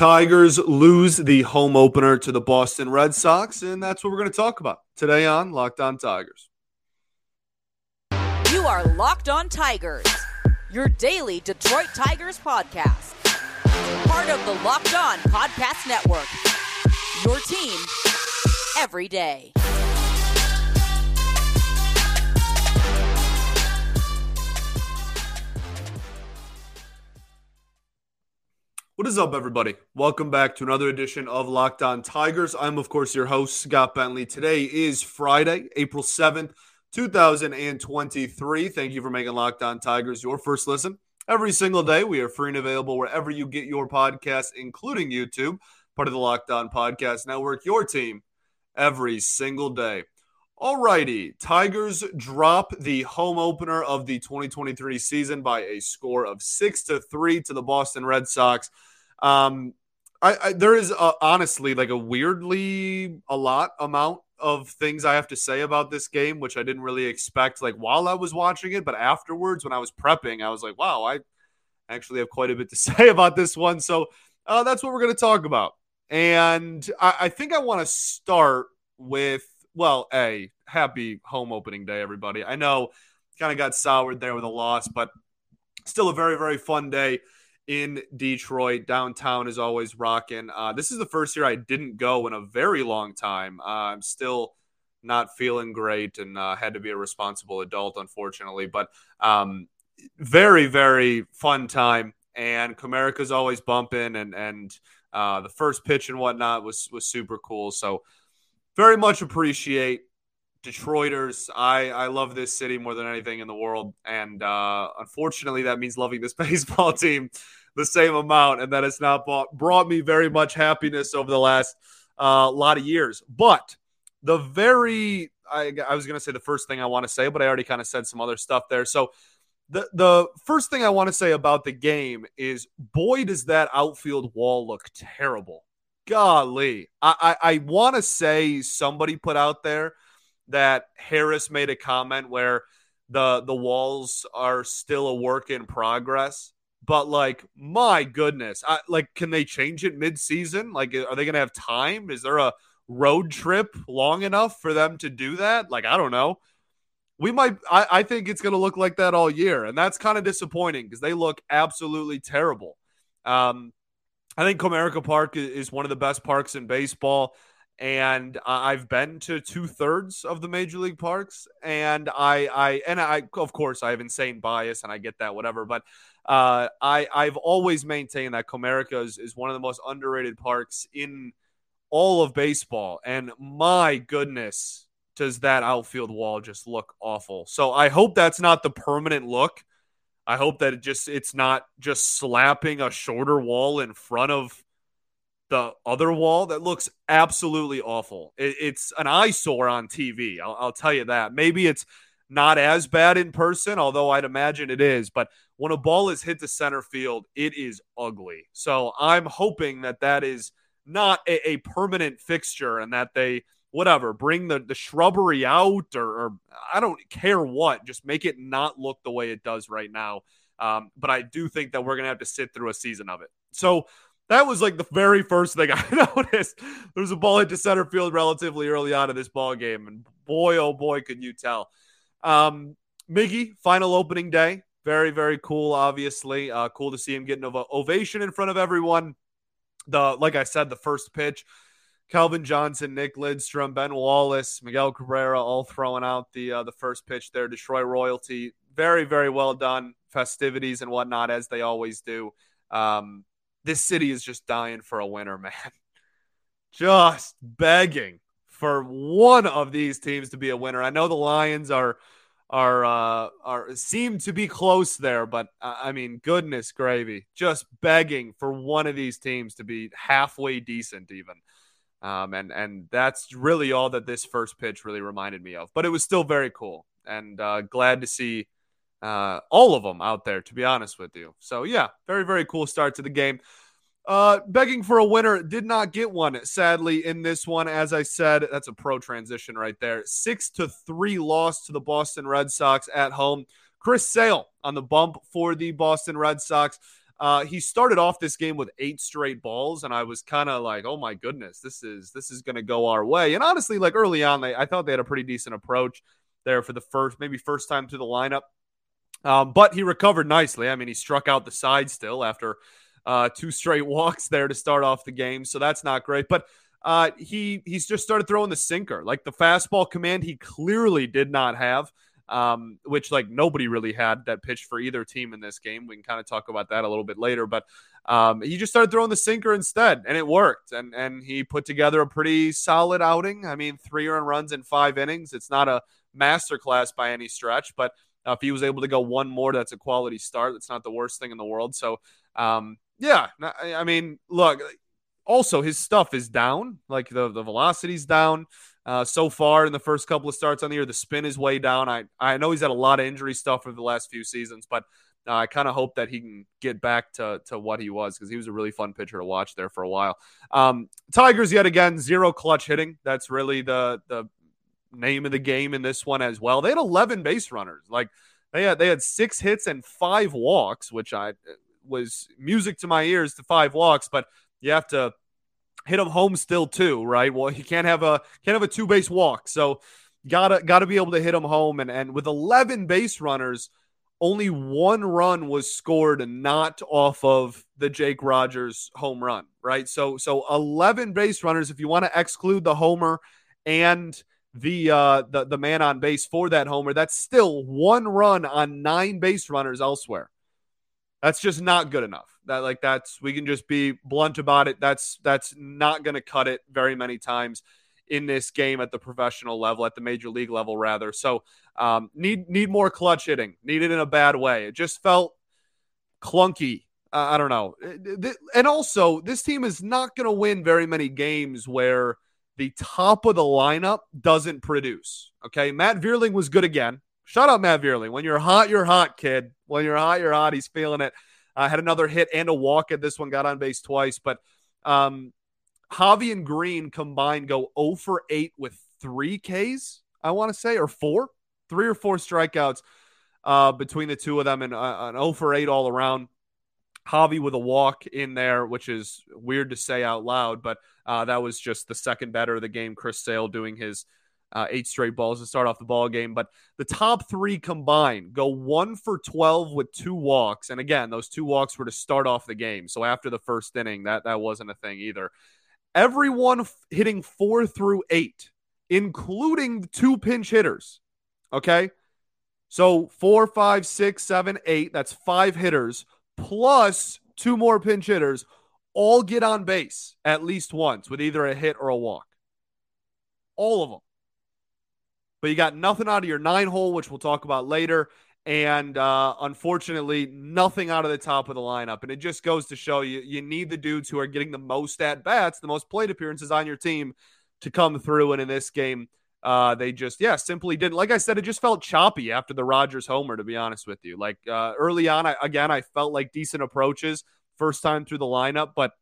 Tigers lose the home opener to the Boston Red Sox, and that's what we're going to talk about today on Locked On Tigers. You are Locked On Tigers, your daily Detroit Tigers podcast. Part of the Locked On Podcast Network. Your team every day. What is up, everybody? Welcome back to another edition of Locked On Tigers. I'm, of course, your host, Scott Bentley. Today is Friday, April 7th, 2023. Thank you for making Locked On Tigers your first listen. Every single day, we are free and available wherever you get your podcasts, including YouTube, part of the Locked On Podcast Network, your team every single day. Alrighty, Tigers drop the home opener of the 2023 season by a score of six to three to the Boston Red Sox. Um, I, I there is a, honestly like a weirdly a lot amount of things I have to say about this game, which I didn't really expect like while I was watching it, but afterwards when I was prepping, I was like, wow, I actually have quite a bit to say about this one. So uh, that's what we're going to talk about. And I, I think I want to start with well, a happy home opening day, everybody. I know kind of got soured there with a loss, but still a very very fun day in Detroit. Downtown is always rocking. Uh, this is the first year I didn't go in a very long time. Uh, I'm still not feeling great and uh, had to be a responsible adult, unfortunately. But um, very, very fun time. And Comerica's always bumping, and and uh, the first pitch and whatnot was was super cool. So very much appreciate Detroiters. I, I love this city more than anything in the world. And uh, unfortunately, that means loving this baseball team the same amount. And that has not bought, brought me very much happiness over the last uh, lot of years. But the very, I, I was going to say the first thing I want to say, but I already kind of said some other stuff there. So the, the first thing I want to say about the game is boy, does that outfield wall look terrible. Golly. I, I, I want to say somebody put out there – that Harris made a comment where the the walls are still a work in progress. But like, my goodness, I, like, can they change it mid-season? Like, are they to have time? Is there a road trip long enough for them to do that? Like, I don't know. We might. I, I think it's to look like that all year, and that's kind of disappointing because they look absolutely terrible. Um, I think Comerica Park is one of the best parks in baseball and I've been to two thirds of the major league parks, and I, I, and I, of course, I have insane bias, and I get that, whatever. But uh, I, I've always maintained that Comerica is, is one of the most underrated parks in all of baseball, and my goodness, does that outfield wall just look awful? So I hope that's not the permanent look. I hope that it just it's not just slapping a shorter wall in front of the other wall that looks absolutely awful. It, it's an eyesore on TV. I'll, I'll tell you that. Maybe it's not as bad in person, although I'd imagine it is. But when a ball is hit to center field, it is ugly. So I'm hoping that that is not a, a permanent fixture and that they whatever bring the, the shrubbery out or, or, I don't care what, just make it not look the way it does right now. Um, but I do think that we're gonna have to sit through a season of it. So that was like the very first thing I noticed. There was a ball hit to center field relatively early on in this ball game, and boy, oh boy, could you tell. Um, Miggy, final opening day, very very cool. Obviously, uh, cool to see him getting an ovation in front of everyone. The like I said, the first pitch. Calvin Johnson, Nick Lidstrom, Ben Wallace, Miguel Cabrera, all throwing out the uh, the first pitch there. Detroit royalty, very very well done. Festivities and whatnot as they always do. Um, this city is just dying for a winner, man. Just begging for one of these teams to be a winner. I know the Lions are are uh, are seem to be close there, but uh, I mean, goodness gravy, just begging for one of these teams to be halfway decent, even. Um, and and that's really all that this first pitch really reminded me of. But it was still very cool, and uh, glad to see uh, all of them out there, to be honest with you. So, yeah, very, very cool start to the game. Uh, begging for a winner, did not get one, sadly, in this one. As I said, that's a pro transition right there. Six to three loss to the Boston Red Sox at home. Chris Sale on the bump for the Boston Red Sox. Uh, he started off this game with eight straight balls, and I was kind of like, "Oh my goodness, this is this is going to go our way." And honestly, like early on, they, I thought they had a pretty decent approach there for the first, maybe first time through the lineup. Um, but he recovered nicely. I mean, he struck out the side still after uh, two straight walks there to start off the game, so that's not great. But uh, he he's just started throwing the sinker, like the fastball command. He clearly did not have um, which like nobody really had that pitch for either team in this game. We can kind of talk about that a little bit later, but um, he just started throwing the sinker instead, and it worked. And and he put together a pretty solid outing. I mean, three earned runs in five innings. It's not a masterclass by any stretch, but uh, if he was able to go one more, that's a quality start. That's not the worst thing in the world. So, um, yeah, I mean, look. Also, his stuff is down. Like the the velocity's down. Uh, so far in the first couple of starts on the year, the spin is way down. I, I know he's had a lot of injury stuff over the last few seasons, but uh, I kind of hope that he can get back to, to what he was because he was a really fun pitcher to watch there for a while. Um, Tigers, yet again, zero clutch hitting. That's really the, the name of the game in this one as well. They had 11 base runners. Like they had, they had six hits and five walks, which I was music to my ears to five walks, but you have to hit him home still too, right? Well, he can't have a can't have a two base walk, so gotta gotta be able to hit him home. And and with eleven base runners, only one run was scored and not off of the Jake Rogers home run, right? So so eleven base runners. If you want to exclude the homer and the uh the, the man on base for that homer, that's still one run on nine base runners elsewhere. That's just not good enough. That like that's we can just be blunt about it. That's that's not going to cut it very many times in this game at the professional level, at the major league level, rather. So um, need need more clutch hitting. Need it in a bad way. It just felt clunky. Uh, I don't know. And also, this team is not going to win very many games where the top of the lineup doesn't produce. Okay, Matt Vierling was good again. Shout out Matt Vierling. When you're hot, you're hot, kid. When you're hot, you're hot. He's feeling it. Uh, had another hit and a walk at this one, got on base twice. But um, Javi and Greene combined go 0 for 8 with three Ks, I want to say, or four, three or four strikeouts uh, between the two of them, and uh, an 0 for 8 all around. Javi with a walk in there, which is weird to say out loud, but uh, that was just the second batter of the game. Chris Sale doing his uh, eight straight balls to start off the ball game. But the top three combined go one for 12 with two walks. And again, those two walks were to start off the game. So after the first inning, that, that wasn't a thing either. Everyone f- hitting four through eight, including two pinch hitters. Okay. So four, five, six, seven, eight. That's five hitters plus two more pinch hitters all get on base at least once with either a hit or a walk. All of them but you got nothing out of your nine hole, which we'll talk about later. And uh, unfortunately, nothing out of the top of the lineup. And it just goes to show you you need the dudes who are getting the most at bats, the most plate appearances on your team to come through. And in this game, uh, they just, yeah, simply didn't. Like I said, it just felt choppy after the Rogers homer, to be honest with you. Like uh, early on, I, again, I felt like decent approaches first time through the lineup, but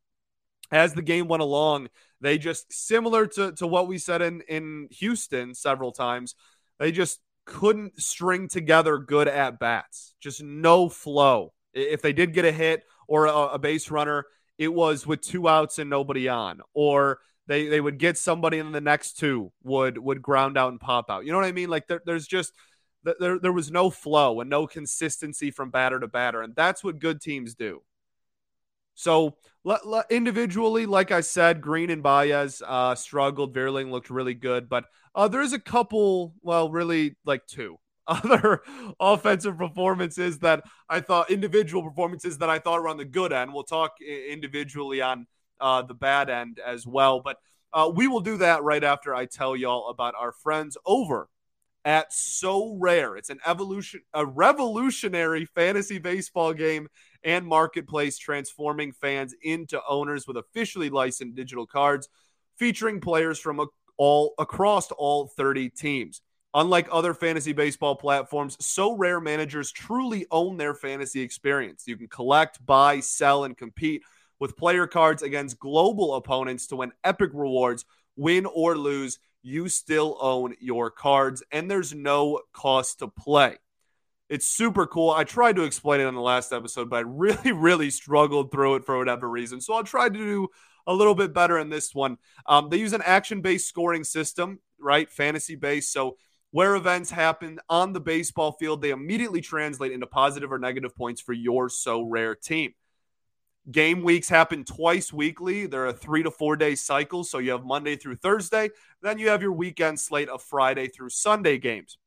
as the game went along, they just similar to, to what we said in, in Houston several times, they just couldn't string together good at bats. Just no flow. If they did get a hit or a, a base runner, it was with two outs and nobody on. Or they, they would get somebody in the next two would would ground out and pop out. You know what I mean? Like there, there's just there, there was no flow and no consistency from batter to batter. And that's what good teams do. So individually, like I said, Greene and Baez uh, struggled. Vierling looked really good, but uh, there is a couple, well, really like two other offensive performances that I thought, individual performances that I thought were on the good end. We'll talk individually on uh, the bad end as well, but uh, we will do that right after I tell y'all about our friends over at Sorare. It's an evolution, a revolutionary fantasy baseball game and marketplace, transforming fans into owners with officially licensed digital cards featuring players from all across all 30 teams. Unlike other fantasy baseball platforms, Sorare managers truly own their fantasy experience. You can collect, buy, sell, and compete with player cards against global opponents to win epic rewards, win or lose. You still own your cards, and there's no cost to play. It's super cool. I tried to explain it on the last episode, but I really, really struggled through it for whatever reason. So I'll try to do a little bit better in this one. Um, they use an action based scoring system, right? Fantasy based. So where events happen on the baseball field, they immediately translate into positive or negative points for your Sorare team. Game weeks happen twice weekly. They're a three to four day cycle. So you have Monday through Thursday. Then you have your weekend slate of Friday through Sunday games.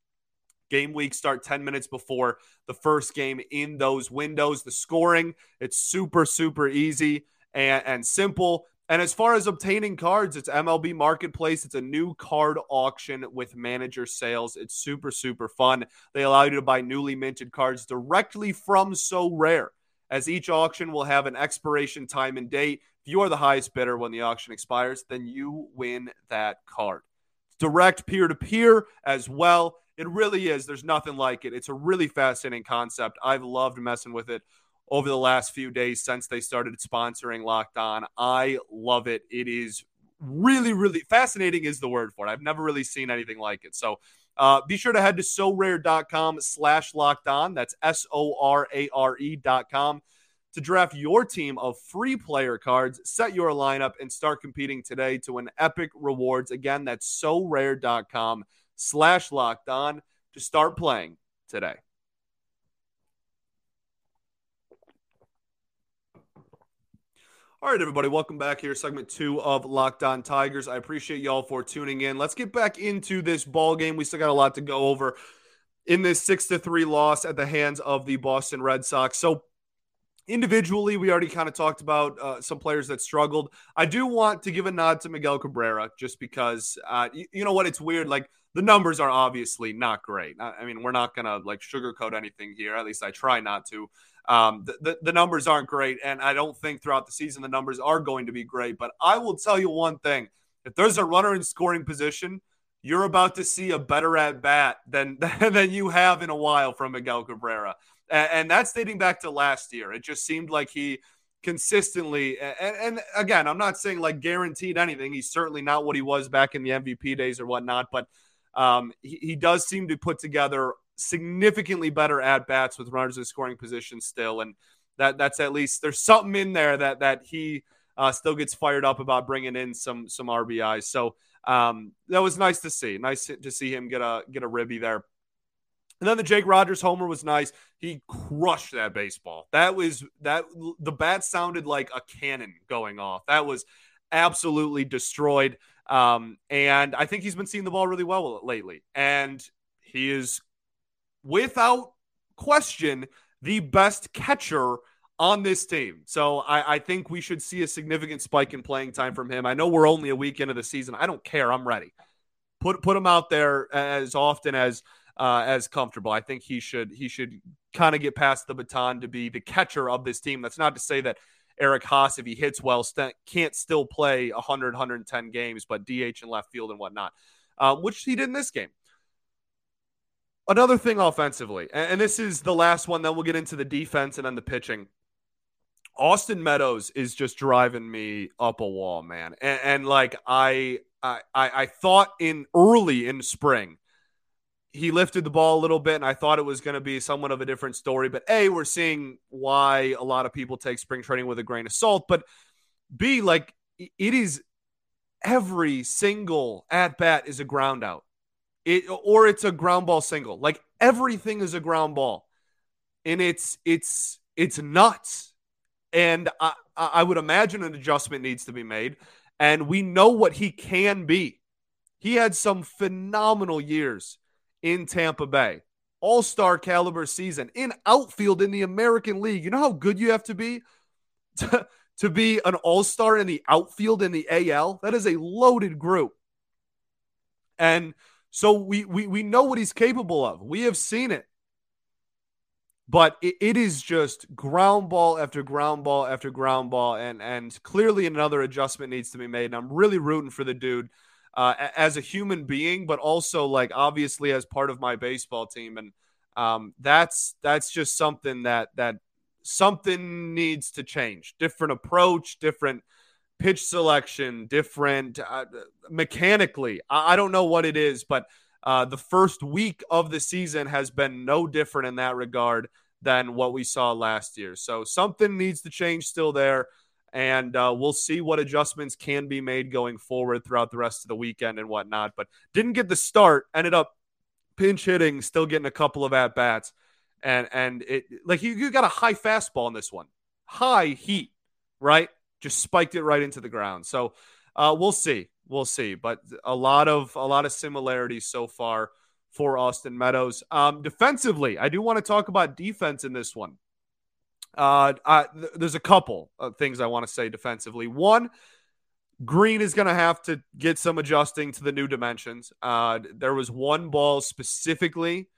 Game weeks start 10 minutes before the first game in those windows. The scoring, it's super, super easy and, and simple. And as far as obtaining cards, it's MLB Marketplace. It's a new card auction with manager sales. It's super, super fun. They allow you to buy newly minted cards directly from Sorare as each auction will have an expiration time and date. If you are the highest bidder when the auction expires, then you win that card. Direct peer to peer as well. It really is. There's nothing like it. It's a really fascinating concept. I've loved messing with it over the last few days since they started sponsoring Locked On. I love it. It is really, really fascinating, is the word for it. I've never really seen anything like it. So, uh, be sure to head to sorare.com slash locked on. That's S O R A R E dot com to draft your team of free player cards, set your lineup, and start competing today to win epic rewards. Again, that's sorare.com slash locked on to start playing today. All right, everybody, welcome back here. Segment two of Locked On Tigers. I appreciate y'all for tuning in. Let's get back into this ball game. We still got a lot to go over in this six to three loss at the hands of the Boston Red Sox. So, individually, we already kind of talked about uh, some players that struggled. I do want to give a nod to Miguel Cabrera just because, uh, you, you know what? It's weird. Like, the numbers are obviously not great. I, I mean, we're not to like sugarcoat anything here. At least I try not to. Um, the, the, the, numbers aren't great, and I don't think throughout the season the numbers are going to be great. But I will tell you one thing: if there's a runner in scoring position, you're about to see a better at bat than than you have in a while from Miguel Cabrera, and, and that's dating back to last year. It just seemed like he consistently and, and, again i'm not saying like guaranteed anything he's certainly not what he was back in the mvp days or whatnot but um, he, he, does seem to put together significantly better at bats with runners in scoring position still, and that that's at least there's something in there that that he uh, still gets fired up about bringing in some some RBIs. So um, that was nice to see. Nice to see him get a get a ribby there. And then the Jake Rogers homer was nice. He crushed that baseball. That was that the bat sounded like a cannon going off. That was absolutely destroyed. Um, and I think he's been seeing the ball really well lately. And he is without question, the best catcher on this team. So I, I, think we should see a significant spike in playing time from him. I know we're only a week into the season. I don't care. I'm ready. Put put him out there as often as uh, as comfortable. I think he should he should kind of get past the baton to be the catcher of this team. That's not to say that Eric Haase, if he hits well, st- can't still play 100, 110 games, but DH and left field and whatnot, um, which he did in this game. Another thing offensively, and this is the last one, then we'll get into the defense and then the pitching. Austin Meadows is just driving me up a wall, man. And, and like I, I, I thought in early in spring, he lifted the ball a little bit, and I thought it was going to be somewhat of a different story. But a, we're seeing why a lot of people take spring training with a grain of salt. But b, like it is every single at bat is a ground out. It or it's a ground ball single. Like everything is a ground ball. And it's it's it's nuts. And I I would imagine an adjustment needs to be made. And we know what he can be. He had some phenomenal years in Tampa Bay. All star caliber season in outfield in the American League. You know how good you have to be to, to be an all star in the outfield in the AL? That is a loaded group. And so we we we know what he's capable of. We have seen it. But it, it is just ground ball after ground ball after ground ball, and and clearly another adjustment needs to be made. And I'm really rooting for the dude uh, as a human being, but also like obviously as part of my baseball team. And um, that's that's just something that that something needs to change. Different approach, different pitch selection, different uh, mechanically. I, I, don't know what it is, but uh, the first week of the season has been no different in that regard than what we saw last year. So something needs to change still there. And uh, we'll see what adjustments can be made going forward throughout the rest of the weekend and whatnot. But didn't get the start, ended up pinch hitting, still getting a couple of at bats. And and it like you, you got a high fastball in this one, high heat, right? Just spiked it right into the ground. So uh, we'll see, we'll see. But a lot of a lot of similarities so far for Austin Meadows. Um, defensively, I do want to talk about defense in this one. Uh, I, th- there's a couple of things I want to say defensively. One, Greene is going to have to get some adjusting to the new dimensions. Uh, there was one ball specifically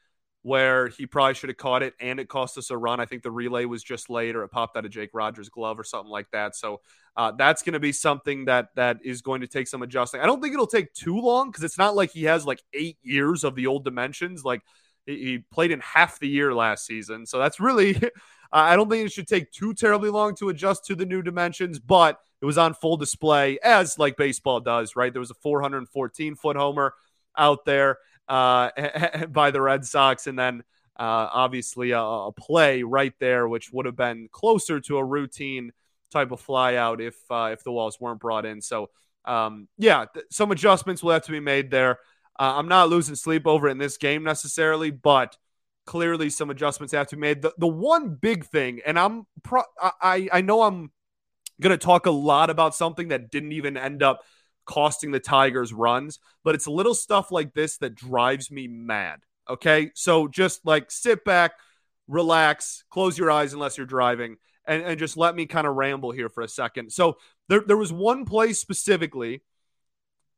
where he probably should have caught it and it cost us a run. I think the relay was just late or it popped out of Jake Rogers' glove or something like that. So uh, that's going to be something that that is going to take some adjusting. I don't think it'll take too long because it's not like he has like eight years of the old dimensions. Like he played in half the year last season, so that's really. I don't think it should take too terribly long to adjust to the new dimensions, but it was on full display as like baseball does, right? There was a 414 foot homer out there uh, by the Red Sox, and then uh, obviously a, a, play right there, which would have been closer to a routine type of flyout if uh, if the walls weren't brought in. So um, yeah, th- some adjustments will have to be made there. Uh, I'm not losing sleep over in this game necessarily, but clearly some adjustments have to be made. The the one big thing, and I'm pro- I I know I'm gonna talk a lot about something that didn't even end up costing the Tigers runs, but it's little stuff like this that drives me mad. Okay, so just like sit back, relax, close your eyes unless you're driving and, and just let me kind of ramble here for a second. So there, there was one play specifically,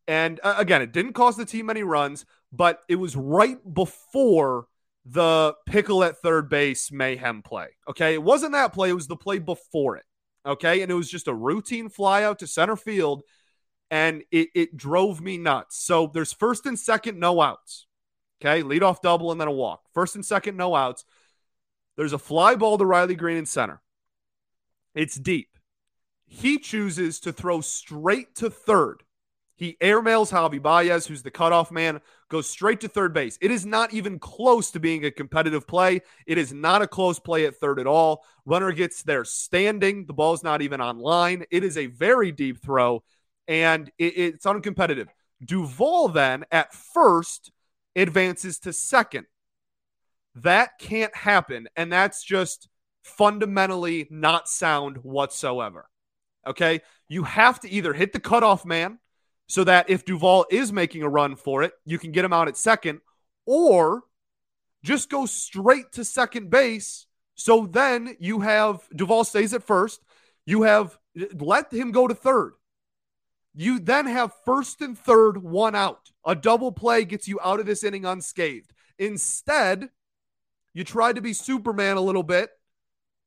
and uh, again, it didn't cost the team any runs, but it was right before the pickle at third base mayhem play. Okay. It wasn't that play, it was the play before it. Okay. And it was just a routine fly out to center field, and it, it drove me nuts. So there's first and second, no outs. Okay. Lead off double and then a walk. First and second, no outs. There's a fly ball to Riley Greene in center. It's deep. He chooses to throw straight to third. He airmails Javi Baez, who's the cutoff man, goes straight to third base. It is not even close to being a competitive play. It is not a close play at third at all. Runner gets there standing. The ball's not even on line. It is a very deep throw, and it, it's uncompetitive. Duvall then at first advances to second. That can't happen. And that's just fundamentally not sound whatsoever. Okay. You have to either hit the cutoff man so that if Duvall is making a run for it, you can get him out at second, or just go straight to second base. So then you have Duvall stays at first. You have let him go to third. You then have first and third, one out. A double play gets you out of this inning unscathed. Instead, you tried to be Superman a little bit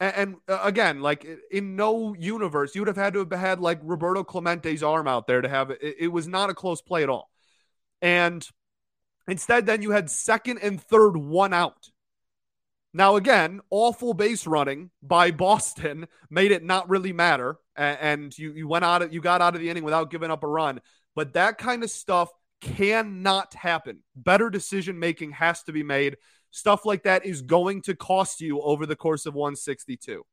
and, and uh, again, like in no universe, you would have had to have had like Roberto Clemente's arm out there to have it. It was not a close play at all. And instead, then you had second and third one out. Now, again, awful base running by Boston made it not really matter. And you, you went out of, you got out of the inning without giving up a run. But that kind of stuff cannot happen. Better decision making has to be made. Stuff like that is going to cost you over the course of 162.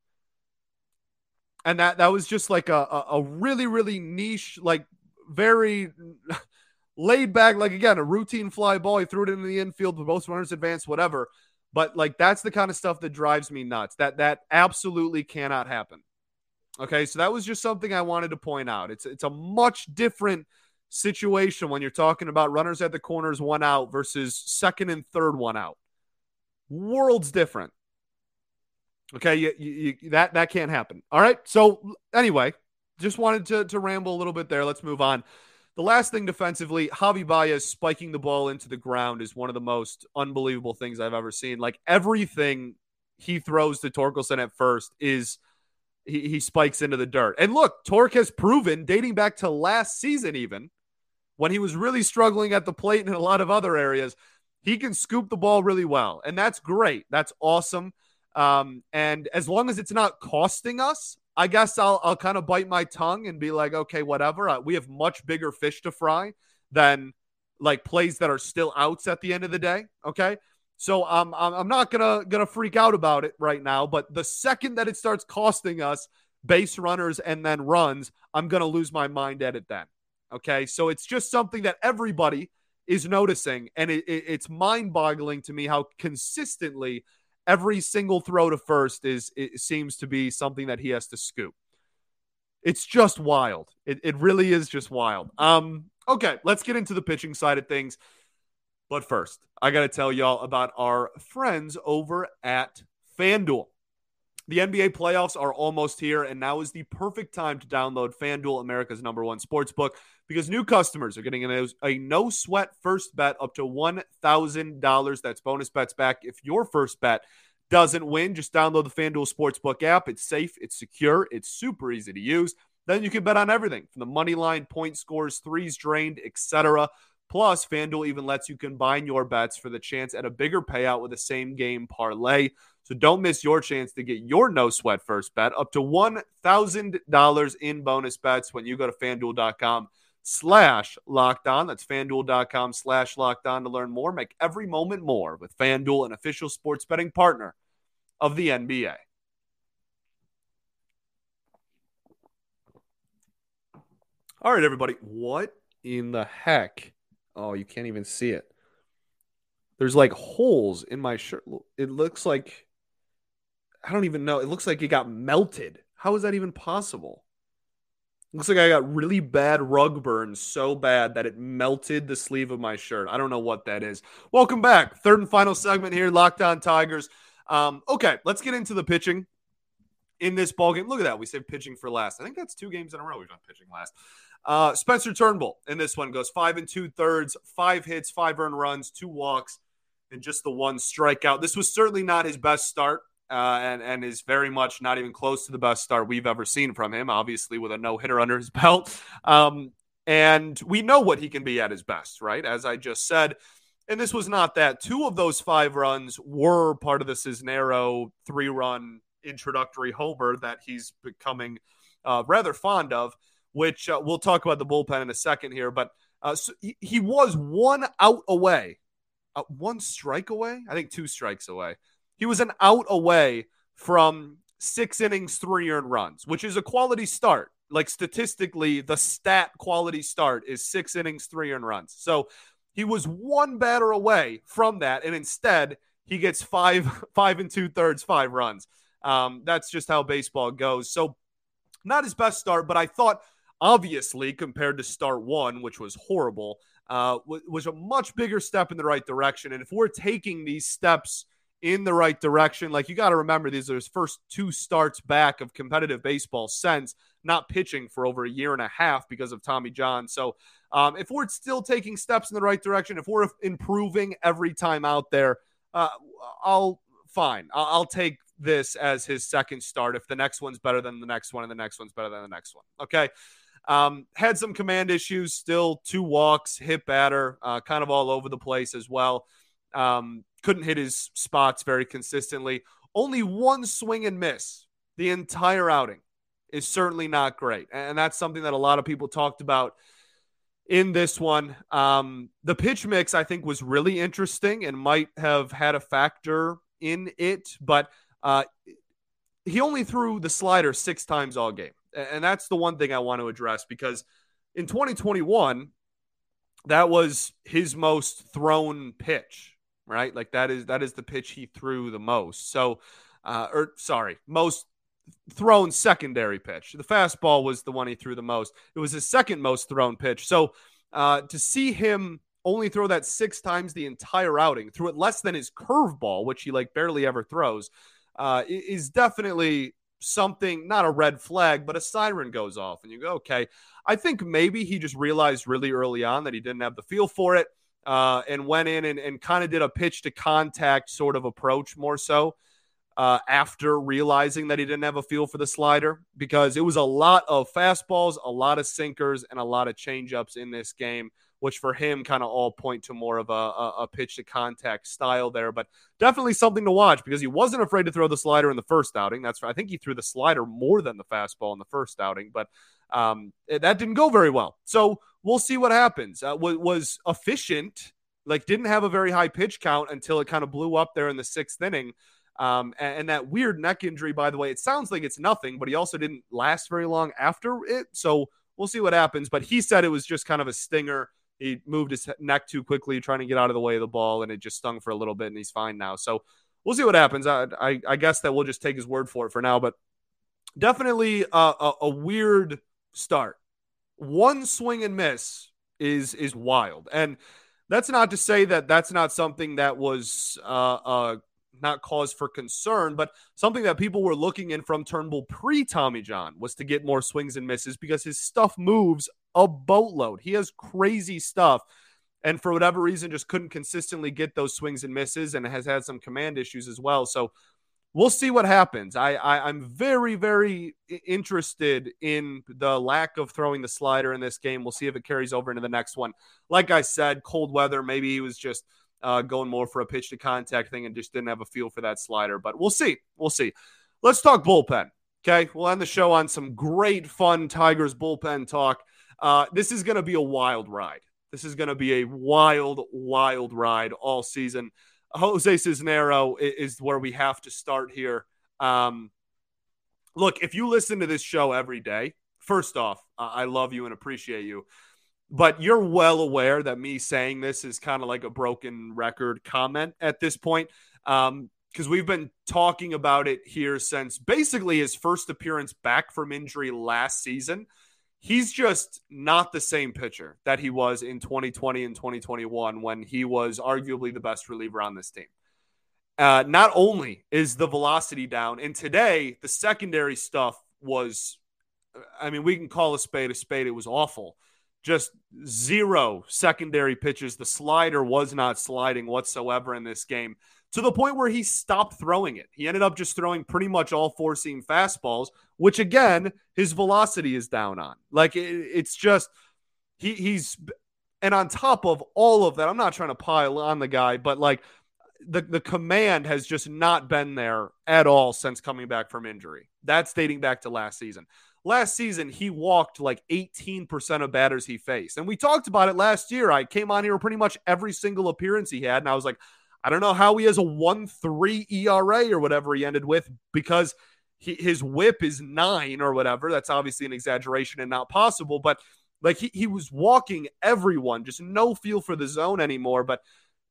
And that that was just like a, a, really, really niche, like very laid back, like again, a routine fly ball. He threw it into the infield with both runners advance, whatever. But like that's the kind of stuff that drives me nuts. That that absolutely cannot happen. Okay, so that was just something I wanted to point out. It's it's a much different situation when you're talking about runners at the corners, one out versus second and third, one out worlds different. Okay, you, you, that that can't happen. All right. So anyway, just wanted to to ramble a little bit there. Let's move on. The last thing defensively, Javi Baez spiking the ball into the ground is one of the most unbelievable things I've ever seen. Like everything he throws to Torkelson at first is he, he spikes into the dirt. And look, Tork has proven, dating back to last season, even when he was really struggling at the plate and in a lot of other areas, he can scoop the ball really well, and that's great. That's awesome. Um, and as long as it's not costing us, I guess I'll I'll kind of bite my tongue and be like, okay, whatever. Uh, we have much bigger fish to fry than like plays that are still outs at the end of the day. Okay. So um, I'm not gonna gonna freak out about it right now, but the second that it starts costing us base runners and then runs, I'm gonna lose my mind at it then. Okay, so it's just something that everybody is noticing, and it, it, it's mind-boggling to me how consistently every single throw to first is it seems to be something that he has to scoop. It's just wild. It, it really is just wild. Um, okay, let's get into the pitching side of things. But first, I got to tell y'all about our friends over at FanDuel. The NBA playoffs are almost here, and now is the perfect time to download FanDuel, America's number one sports book, because new customers are getting a, a no sweat first bet up to $1,000. That's bonus bets back if your first bet doesn't win. Just download the FanDuel Sportsbook app. It's safe, it's secure, it's super easy to use. Then you can bet on everything from the money line, point scores, threes drained, etc. Plus, FanDuel even lets you combine your bets for the chance at a bigger payout with a same game parlay. So don't miss your chance to get your no sweat first bet up to $1,000 in bonus bets when you go to fanduel.com slash locked on. That's fanduel.com slash locked on to learn more. Make every moment more with FanDuel, an official sports betting partner of the NBA. All right, everybody. What in the heck Oh, you can't even see it. There's like holes in my shirt. It looks like I don't even know. It looks like it got melted. How is that even possible? looks like I got really bad rug burn so bad that it melted the sleeve of my shirt. I don't know what that is. Welcome back. Third and final segment here, Locked On Tigers. Um, okay, let's get into the pitching in this ball game. Look at that. We saved pitching for last. I think that's two games in a row we've done pitching last. Uh, Spencer Turnbull in this one goes five and two thirds, five hits, five earned runs, two walks, and just the one strikeout. This was certainly not his best start, uh, and and is very much not even close to the best start we've ever seen from him. Obviously, with a no hitter under his belt, um, and we know what he can be at his best, right? As I just said. And this was not that. Two of those five runs were part of the Cisnero three run introductory homer that he's becoming uh, rather fond of which uh, we'll talk about the bullpen in a second here. But uh, so he, he, was one out away, uh, one strike away. I think two strikes away. He was an out away from six innings, three earned runs, which is a quality start. Like statistically, the stat quality start is six innings, three earned runs. So he was one batter away from that, and instead he gets five, five and two thirds, five runs. Um, that's just how baseball goes. So not his best start, but I thought obviously compared to start one, which was horrible, uh, was a much bigger step in the right direction. And if we're taking these steps in the right direction, like you got to remember, these are his first two starts back of competitive baseball since not pitching for over a year and a half because of Tommy John. So um, if we're still taking steps in the right direction, if we're improving every time out there, uh, I'll fine. I'll, I'll take this as his second start if the next one's better than the next one and the next one's better than the next one. Okay. Um, had some command issues, still two walks, hit batter, uh, kind of all over the place as well. Um, couldn't hit his spots very consistently. Only one swing and miss the entire outing is certainly not great. And that's something that a lot of people talked about in this one. Um, the pitch mix, I think, was really interesting and might have had a factor in it, but uh, he only threw the slider six times all game. And that's the one thing I want to address because in 2021, that was his most thrown pitch, right? Like that is that is the pitch he threw the most. So, uh, or sorry, most thrown secondary pitch. The fastball was the one he threw the most. It was his second most thrown pitch. So, uh, to see him only throw that six times the entire outing, threw it less than his curveball, which he like barely ever throws, uh, is definitely something, not a red flag, but a siren goes off. And you go, okay, I think maybe he just realized really early on that he didn't have the feel for it uh, and went in and, and kind of did a pitch to contact sort of approach more so. Uh, after realizing that he didn't have a feel for the slider because it was a lot of fastballs, a lot of sinkers, and a lot of changeups in this game which for him kind of all point to more of a, a, pitch to contact style there. But definitely something to watch because he wasn't afraid to throw the slider in the first outing. That's I think he threw the slider more than the fastball in the first outing, but um, that didn't go very well. So we'll see what happens. Uh, was, was efficient, like didn't have a very high pitch count until it kind of blew up there in the sixth inning. Um, and, and, that weird neck injury, by the way, it sounds like it's nothing, but he also didn't last very long after it. So we'll see what happens. But he said it was just kind of a stinger. He moved his neck too quickly, trying to get out of the way of the ball, and it just stung for a little bit, and he's fine now. So we'll see what happens. I, I, I guess that we'll just take his word for it for now, but definitely a, a, a weird start. One swing and miss is is wild, and that's not to say that that's not something that was uh, uh, not cause for concern, but something that people were looking in from Turnbull pre Tommy John was to get more swings and misses because his stuff moves a boatload. He has crazy stuff. And for whatever reason, just couldn't consistently get those swings and misses and has had some command issues as well. So we'll see what happens. I, I am very very interested in the lack of throwing the slider in this game. We'll see if it carries over into the next one. Like I said, cold weather. Maybe he was just uh, going more for a pitch to contact thing and just didn't have a feel for that slider. But we'll see. We'll see. Let's talk bullpen. Okay, we'll end the show on some great fun Tigers bullpen talk. Uh, this is going to be a wild ride. This is going to be a wild, wild ride all season. Jose Cisnero is where we have to start here. Um, look, if you listen to this show every day, first off, I love you and appreciate you. But you're well aware that me saying this is kind of like a broken record comment at this point. Um, because we've been talking about it here since basically his first appearance back from injury last season he's just not the same pitcher that he was in 2020 and 2021 when he was arguably the best reliever on this team. Uh, not only is the velocity down, and today the secondary stuff was, I mean, we can call a spade a spade. It was awful. Just zero secondary pitches. The slider was not sliding whatsoever in this game to the point where he stopped throwing it. He ended up just throwing pretty much all four seam fastballs, which again, his velocity is down on. Like it, it's just he he's and on top of all of that, I'm not trying to pile on the guy, but like the the command has just not been there at all since coming back from injury. That's dating back to last season. Last season, he walked like 18% of batters he faced. And we talked about it last year. I came on here pretty much every single appearance he had, and I was like, I don't know how he has a 1 3 ERA or whatever he ended with because he, his whip is nine or whatever. That's obviously an exaggeration and not possible, but like he, he was walking everyone, just no feel for the zone anymore, but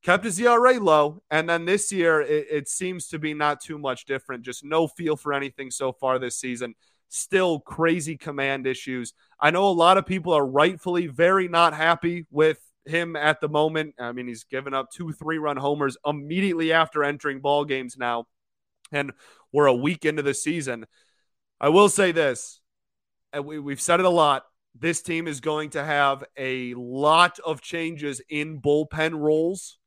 kept his ERA low. And then this year, it, it seems to be not too much different, just no feel for anything so far this season. Still crazy command issues. I know a lot of people are rightfully very not happy with him at the moment. I mean, he's given up two three run homers immediately after entering ball games now. And we're a week into the season. I will say this, and we, we've said it a lot. This team is going to have a lot of changes in bullpen roles.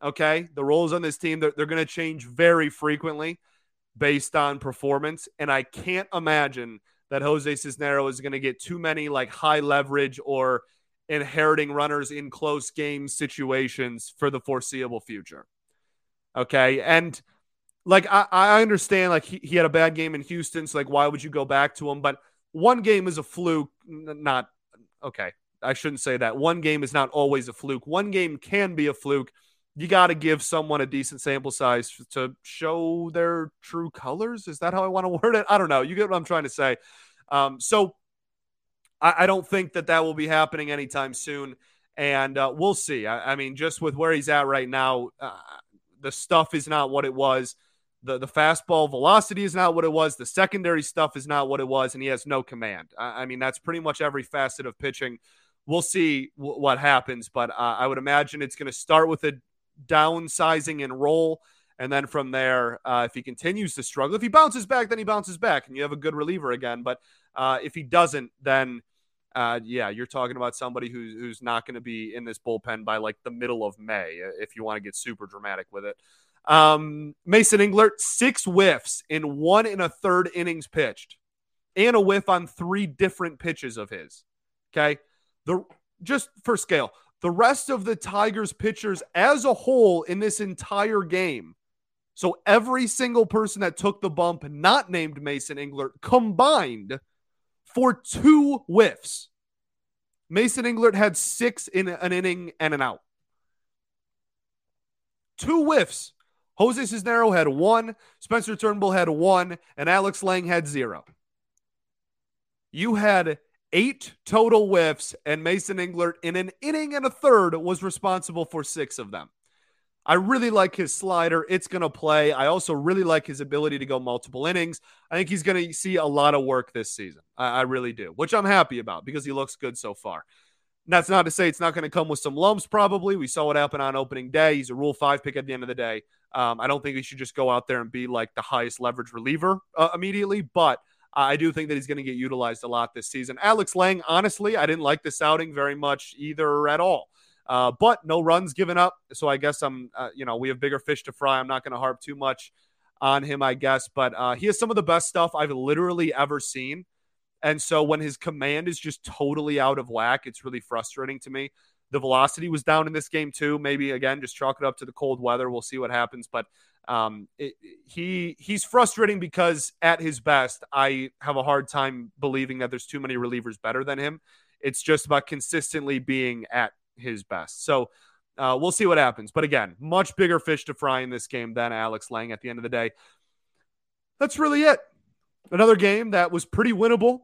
Okay. The roles on this team, they're, they're going to change very frequently based on performance. And I can't imagine that Jose Cisnero is going to get too many like high leverage or inheriting runners in close game situations for the foreseeable future. Okay. And like, I, I understand, like, he, he had a bad game in Houston. So, like, why would you go back to him? But one game is a fluke. Not okay. I shouldn't say that. One game is not always a fluke. One game can be a fluke. You got to give someone a decent sample size to show their true colors. Is that how I want to word it? I don't know. You get what I'm trying to say. Um, so I, I, don't think that that will be happening anytime soon. And uh, we'll see. I, I, mean, just with where he's at right now, uh, the stuff is not what it was. The, the fastball velocity is not what it was. The secondary stuff is not what it was. And he has no command. I, I mean, that's pretty much every facet of pitching. We'll see w- what happens. But uh, I would imagine it's going to start with a downsizing and role. And then from there, uh, if he continues to struggle, if he bounces back, then he bounces back and you have a good reliever again. But uh, if he doesn't, then uh, yeah, you're talking about somebody who's who's not going to be in this bullpen by like the middle of May, uh, if you want to get super dramatic with it. Um, Mason Englert, six whiffs in one and a third innings pitched, and a whiff on three different pitches of his. Okay, the just for scale, the rest of the Tigers pitchers as a whole in this entire game. So every single person that took the bump, not named Mason Englert, combined for two whiffs. Mason Englert had six in an inning and an out. Two whiffs. Jose Cisnero had one, Spencer Turnbull had one, and Alex Lange had zero. You had eight total whiffs, and Mason Englert in an inning and a third was responsible for six of them. I really like his slider. It's going to play. I also really like his ability to go multiple innings. I think he's going to see a lot of work this season. I, I, really do, which I'm happy about because he looks good so far. That's not to say it's not going to come with some lumps, probably. We saw what happened on opening day. He's a Rule 5 pick at the end of the day. Um, I don't think he should just go out there and be like the highest leverage reliever uh, immediately, but I do think that he's going to get utilized a lot this season. Alex Lange, honestly, I didn't like this outing very much either at all. Uh, but no runs given up. So I guess I'm, uh, you know, we have bigger fish to fry. I'm not going to harp too much on him, I guess. But uh, he has some of the best stuff I've literally ever seen. And so when his command is just totally out of whack, it's really frustrating to me. The velocity was down in this game too. Maybe again, just chalk it up to the cold weather. We'll see what happens. But um, it, he he's frustrating because at his best, I have a hard time believing that there's too many relievers better than him. It's just about consistently being at his best. So uh, we'll see what happens. But again, much bigger fish to fry in this game than Alex Lange at the end of the day. That's really it. Another game that was pretty winnable.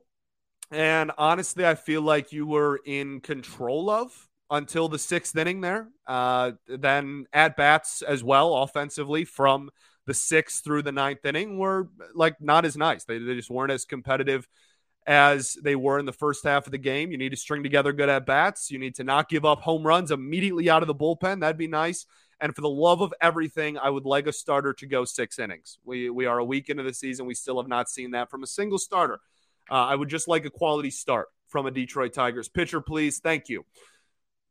And honestly, I feel like you were in control of until the sixth inning there. Uh, then at bats as well, offensively, from the sixth through the ninth inning were like not as nice. They, they just weren't as competitive as they were in the first half of the game. You need to string together good at bats. You need to not give up home runs immediately out of the bullpen. That'd be nice. And for the love of everything, I would like a starter to go six innings. We, we are a week into the season. We still have not seen that from a single starter. Uh, I would just like a quality start from a Detroit Tigers pitcher, please. Thank you.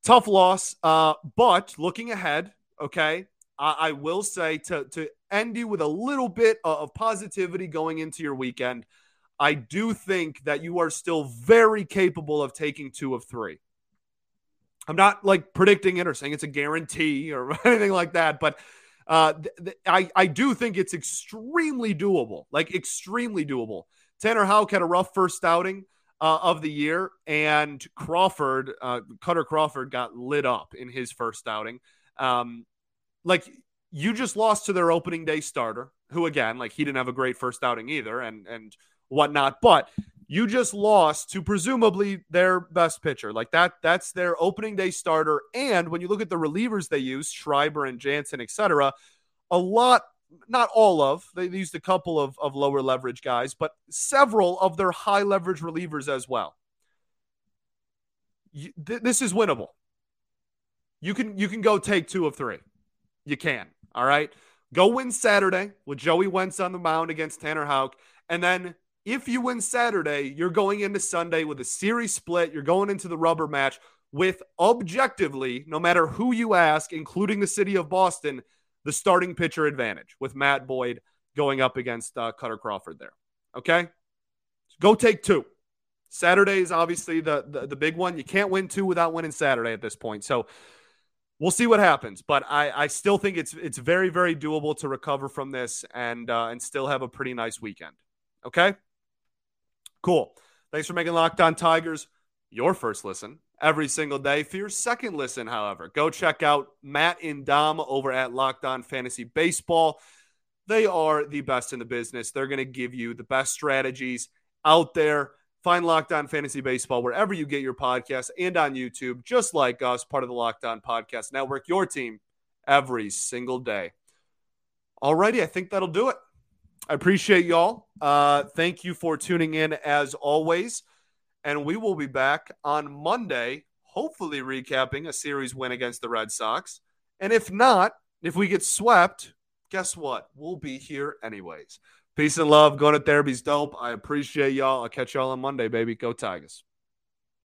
Tough loss, uh, but looking ahead, okay, I, I will say to, to end you with a little bit of positivity going into your weekend – I do think that you are still very capable of taking two of three. I'm not like predicting it or saying it's a guarantee or anything like that, but uh, th- th- I, I do think it's extremely doable, like extremely doable. Tanner Houck had a rough first outing uh, of the year, and Crawford, uh, Kutter Crawford, got lit up in his first outing. Um, like you just lost to their opening day starter, who again, like he didn't have a great first outing either, and and whatnot. But you just lost to presumably their best pitcher. Like that, that's their opening day starter. And when you look at the relievers they use, Schreiber and Jansen, etc., a lot, not all of, they used a couple of, of lower leverage guys, but several of their high leverage relievers as well. You, th- this is winnable. You can you can go take two of three. You can. All right. Go win Saturday with Joey Wentz on the mound against Tanner Houck, and then if you win Saturday, you're going into Sunday with a series split. You're going into the rubber match with objectively, no matter who you ask, including the city of Boston, the starting pitcher advantage with Matt Boyd going up against uh, Kutter Crawford there. Okay? Go take two. Saturday is obviously the, the, the big one. You can't win two without winning Saturday at this point. So we'll see what happens. But I, I still think it's it's very very doable to recover from this and uh, and still have a pretty nice weekend. Okay. Cool. Thanks for making Locked On Tigers your first listen every single day. For your second listen, however, go check out Matt and Dom over at Locked On Fantasy Baseball. They are the best in the business. They're going to give you the best strategies out there. Find Locked On Fantasy Baseball wherever you get your podcasts and on YouTube, just like us, part of the Locked On Podcast Network, your team every single day. Alrighty, I think that'll do it. I appreciate y'all. Uh, thank you for tuning in as always. And we will be back on Monday, hopefully recapping a series win against the Red Sox. And if not, if we get swept, guess what? We'll be here anyways. Peace and love. Going to therapy's dope. I appreciate y'all. I'll catch y'all on Monday, baby. Go Tigers.